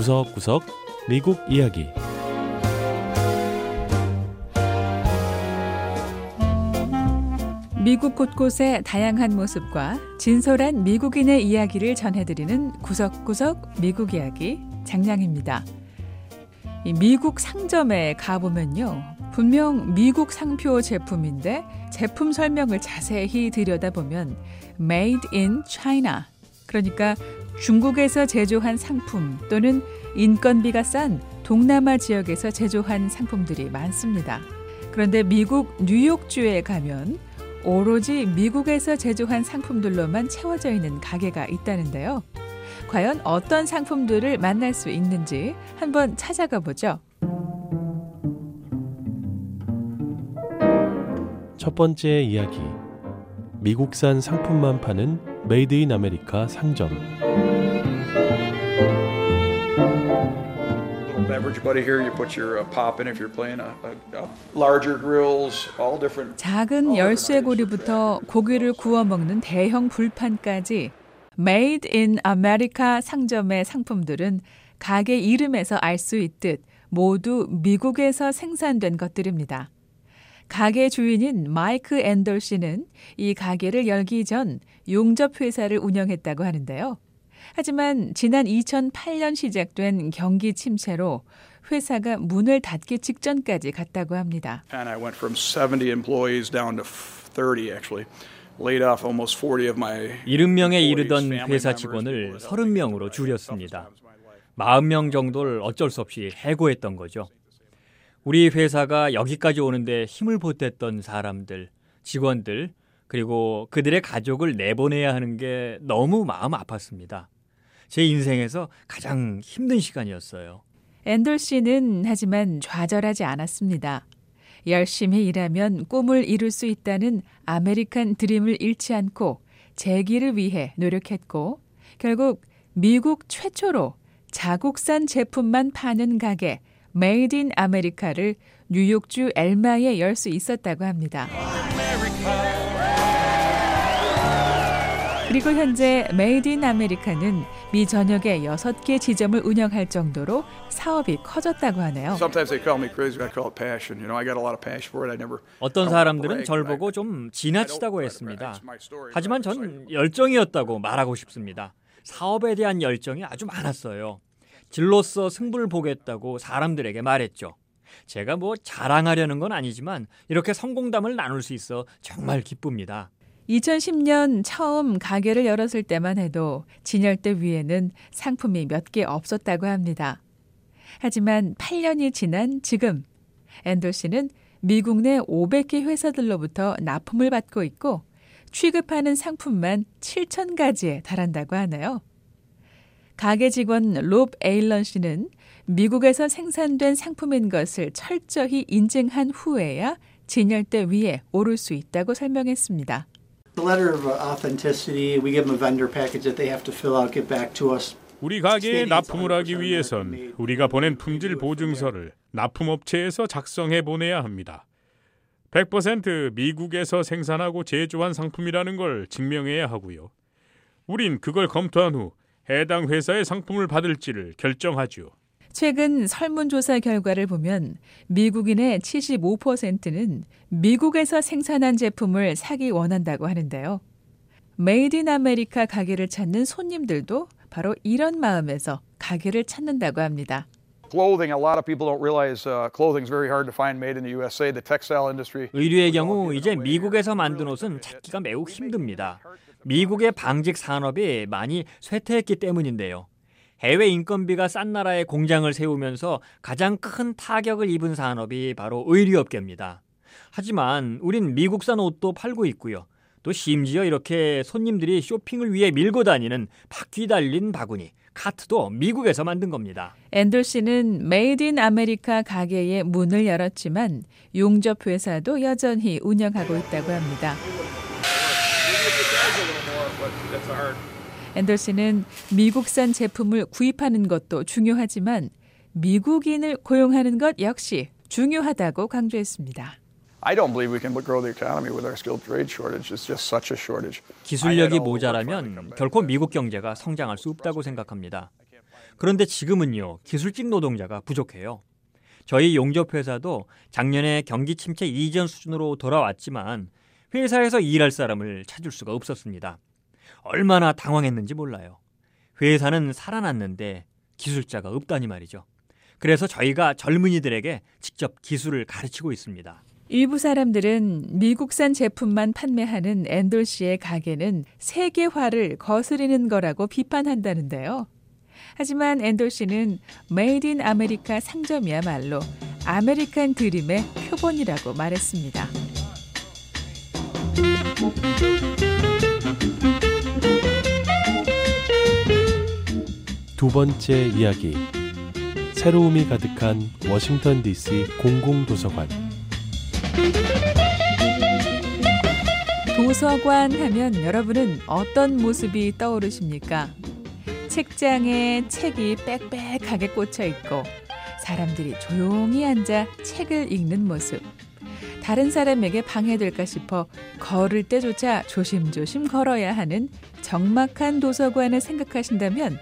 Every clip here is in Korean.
구석구석 미국 이야기 미국 곳곳의 다양한 모습과 진솔한 미국인의 이야기를 전해드리는 구석구석 미국 이야기 장량입니다. 미국 상점에 가보면요. 분명 미국 상표 제품인데 제품 설명을 자세히 들여다보면 Made in China. 그러니까 중국에서 제조한 상품 또는 인건비가 싼 동남아 지역에서 제조한 상품들이 많습니다. 그런데 미국 뉴욕주에 가면 오로지 미국에서 제조한 상품들로만 채워져 있는 가게가 있다는데요. 과연 어떤 상품들을 만날 수 있는지 한번 찾아가 보죠. 첫 번째 이야기 미국산 상품만 파는 Made in America 상점 buddy here. You put your pop in if you're playing a, a, a larger grills, all different. 작은 열쇠 고리부터 고기를 구워 먹는 대형 불판까지 Made in America 상점의 상품들은 가게 이름에서 알 수 있듯 모두 미국에서 생산된 것들입니다. 가게 주인인 마이크 앤더 씨는 이 가게를 열기 전 용접 회사를 운영했다고 하는데요. 하지만 지난 2008년 시작된 경기 침체로 회사가 문을 닫기 직전까지 갔다고 합니다. And I went from 70 employees down to 30 actually. Laid off almost 40 of my 70명에 이르던 회사 직원을 30명으로 줄였습니다. 40명 정도를 어쩔 수 없이 해고했던 거죠. 우리 회사가 여기까지 오는데 힘을 보탰던 사람들, 직원들, 그리고 그들의 가족을 내보내야 하는 게 너무 마음 아팠습니다. 제 인생에서 가장 힘든 시간이었어요. 앤돌 씨는 하지만 좌절하지 않았습니다. 열심히 일하면 꿈을 이룰 수 있다는 아메리칸 드림을 잃지 않고 재기를 위해 노력했고 결국 미국 최초로 자국산 제품만 파는 가게 Made in America를 뉴욕주 엘마에 열 수 있었다고 합니다. 그리고 현재 Made in America는 미 전역에 6개 지점을 운영할 정도로 사업이 커졌다고 하네요. 어떤 사람들은 절 보고 좀 지나치다고 했습니다. 하지만 전 열정이었다고 말하고 싶습니다. 사업에 대한 열정이 아주 많았어요. 질로써 승부를 보겠다고 사람들에게 말했죠. 제가 뭐 자랑하려는 건 아니지만 이렇게 성공담을 나눌 수 있어 정말 기쁩니다. 2010년 처음 가게를 열었을 때만 해도 진열대 위에는 상품이 몇 개 없었다고 합니다. 하지만 8년이 지난 지금 앤더 씨는 미국 내 500개 회사들로부터 납품을 받고 있고 취급하는 상품만 7천 가지에 달한다고 하네요. 가게 직원 롭 에일런 씨는 미국에서 생산된 상품인 것을 철저히 인증한 후에야 진열대 위에 오를 수 있다고 설명했습니다. 우리 가게에 납품을 하기 위해선 우리가 보낸 품질 보증서를 납품업체에서 작성해 보내야 합니다. 100% 미국에서 생산하고 제조한 상품이라는 걸 증명해야 하고요. 우린 그걸 검토한 후 해당 회사의 상품을 받을지를 결정하죠. 최근 설문조사 결과를 보면 미국인의 75%는 미국에서 생산한 제품을 사기 원한다고 하는데요. Made in America 가게를 찾는 손님들도 바로 이런 마음에서 가게를 찾는다고 합니다. 의류의 경우 이제 미국에서 만든 옷은 찾기가 매우 힘듭니다. 미국의 방직 산업이 많이 쇠퇴했기 때문인데요. 해외 인건비가 싼 나라에 공장을 세우면서 가장 큰 타격을 입은 산업이 바로 의류업계입니다. 하지만 우린 미국산 옷도 팔고 있고요. 또 심지어 이렇게 손님들이 쇼핑을 위해 밀고 다니는 바퀴 달린 바구니, 카트도 미국에서 만든 겁니다. 앤돌 씨는 Made in America 가게의 문을 열었지만 용접 회사도 여전히 운영하고 있다고 합니다. 앤더슨은 미국산 제품을 구입하는 것도 중요하지만 미국인을 고용하는 것 역시 중요하다고 강조했습니다. 기술력이 모자라면 결코 미국 경제가 성장할 수 없다고 생각합니다. 그런데 지금은요, 기술직 노동자가 부족해요. 저희 용접회사도 작년에 경기 침체 이전 수준으로 돌아왔지만 회사에서 일할 사람을 찾을 수가 없었습니다. 얼마나 당황했는지 몰라요. 회사는 살아났는데 기술자가 없다니 말이죠. 그래서 저희가 젊은이들에게 직접 기술을 가르치고 있습니다. 일부 사람들은 미국산 제품만 판매하는 앤돌 씨의 가게는 세계화를 거스리는 거라고 비판한다는데요. 하지만 앤돌 씨는 Made in America 상점이야말로 아메리칸 드림의 표본이라고 말했습니다. 두 번째 이야기. 새로움이 가득한 워싱턴 DC 공공도서관. 도서관 하면 여러분은 어떤 모습이 떠오르십니까? 책장에 책이 빽빽하게 꽂혀 있고 사람들이 조용히 앉아 책을 읽는 모습. 다른 사람에게 방해될까 싶어 걸을 때조차 조심조심 걸어야 하는 적막한 도서관을 생각하신다면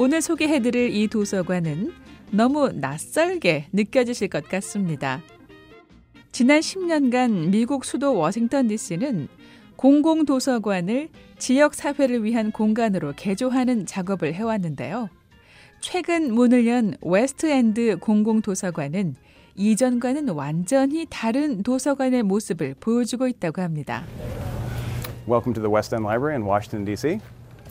오늘 소개해드릴 이 도서관은 너무 낯설게 느껴지실 것 같습니다. 지난 10년간 미국 수도 워싱턴 DC는 공공도서관을 지역사회를 위한 공간으로 개조하는 작업을 해왔는데요. 최근 문을 연 웨스트엔드 공공도서관은 이전과는 완전히 다른 도서관의 모습을 보여주고 있다고 합니다. Welcome to the West End Library in Washington, D.C.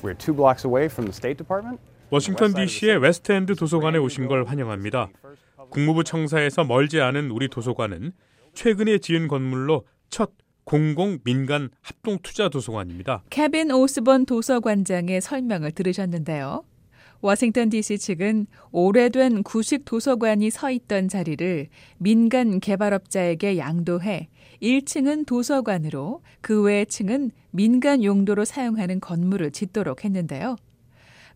We're two blocks away from the State Department. 워싱턴 DC의 웨스트엔드 도서관에 오신 걸 환영합니다. 국무부 청사에서 멀지 않은 우리 도서관은 최근에 지은 건물로 첫 공공 민간 합동 투자 도서관입니다. 케빈 오스본 도서관장의 설명을 들으셨는데요. 워싱턴 DC 측은 오래된 구식 도서관이 서 있던 자리를 민간 개발업자에게 양도해 1층은 도서관으로 그 외의 층은 민간 용도로 사용하는 건물을 짓도록 했는데요.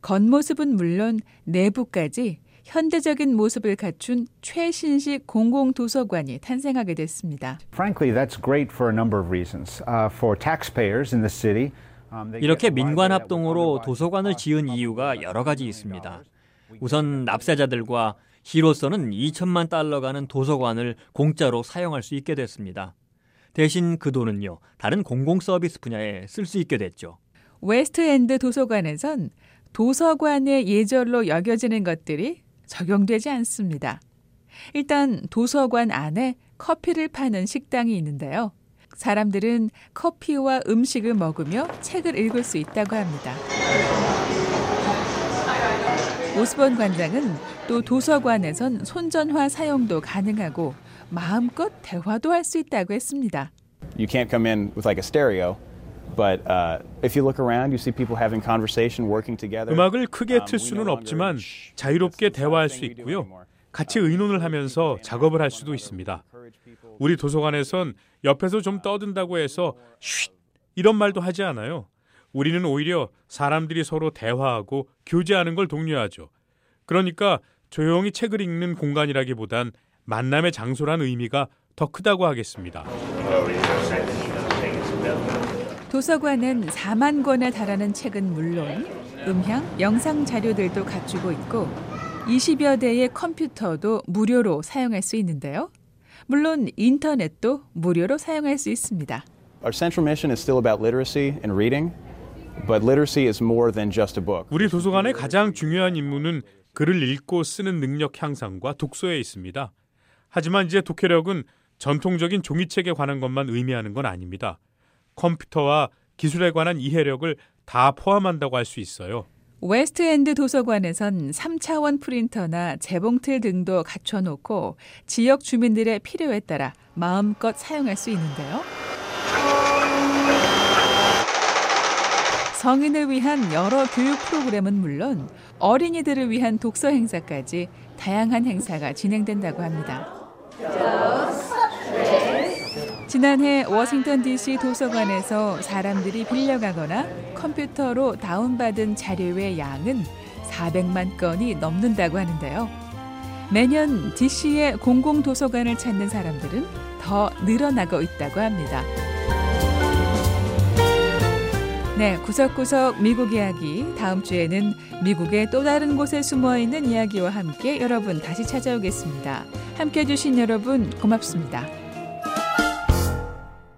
겉모습은 물론 내부까지 현대적인 모습을 갖춘 최신식 공공 도서관이 탄생하게 됐습니다. Frankly, that's great for a number of reasons. Uh, for taxpayers in the city, um, 이렇게 get a 민관 합동으로 도서관을 지은 이유가 여러 가지 있습니다. $1 우선 납세자들과 시로서는 2천만 달러 가는 도서관을 공짜로 사용할 수 있게 됐습니다. 대신 그 돈은요, 다른 공공 서비스 분야에 쓸 수 있게 됐죠. 웨스트엔드 도서관에선 도서관의 예절로 여겨지는 것들이 적용되지 않습니다. 일단 도서관 안에 커피를 파는 식당이 있는데요. 사람들은 커피와 음식을 먹으며 책을 읽을 수 있다고 합니다. 오스본 관장은 또 도서관에선 손전화 사용도 가능하고 마음껏 대화도 할 수 있다고 했습니다. You can't come in with like a stereo, but uh, if you look around, you see people having conversation, working together. 음악을 크게 Um, 틀 수는 없지만 longer, "Shh, 자유롭게 대화할 수 있고요. anymore." 같이 의논을 하면서 작업을 할 수도 있습니다. 우리 도서관에선 옆에서 좀 떠든다고 해서 쉿 이런 말도 하지 않아요. 우리는 오히려 사람들이 서로 대화하고 교제하는 걸 독려하죠. 그러니까 조용히 책을 읽는 공간이라기보단 만남의 장소란 의미가 더 크다고 하겠습니다. 도서관은 4만 권에 달하는 책은 물론 음향, 영상 자료들도 갖추고 있고 20여 대의 컴퓨터도 무료로 사용할 수 있는데요. 물론 인터넷도 무료로 사용할 수 있습니다. Our central mission is still about literacy and reading, but literacy is more than just a book. 우리 도서관의 가장 중요한 임무는 글을 읽고 쓰는 능력 향상과 독서에 있습니다. 하지만 이제 독해력은 전통적인 종이책에 관한 것만 의미하는 건 아닙니다. 컴퓨터와 기술에 관한 이해력을 다 포함한다고 할 수 있어요. 웨스트엔드 도서관에선 3차원 프린터나 재봉틀 등도 갖춰놓고 지역 주민들의 필요에 따라 마음껏 사용할 수 있는데요. 성인을 위한 여러 교육 프로그램은 물론 어린이들을 위한 독서 행사까지 다양한 행사가 진행된다고 합니다. 지난해 워싱턴 DC 도서관에서 사람들이 빌려가거나 컴퓨터로 다운받은 자료의 양은 400만 건이 넘는다고 하는데요. 매년 DC의 공공도서관을 찾는 사람들은 더 늘어나고 있다고 합니다. 네, 구석구석 미국 이야기. 다음 주에는 미국의 또 다른 곳에 숨어 있는 이야기와 함께 여러분 다시 찾아오겠습니다. 함께 해주신 여러분 고맙습니다.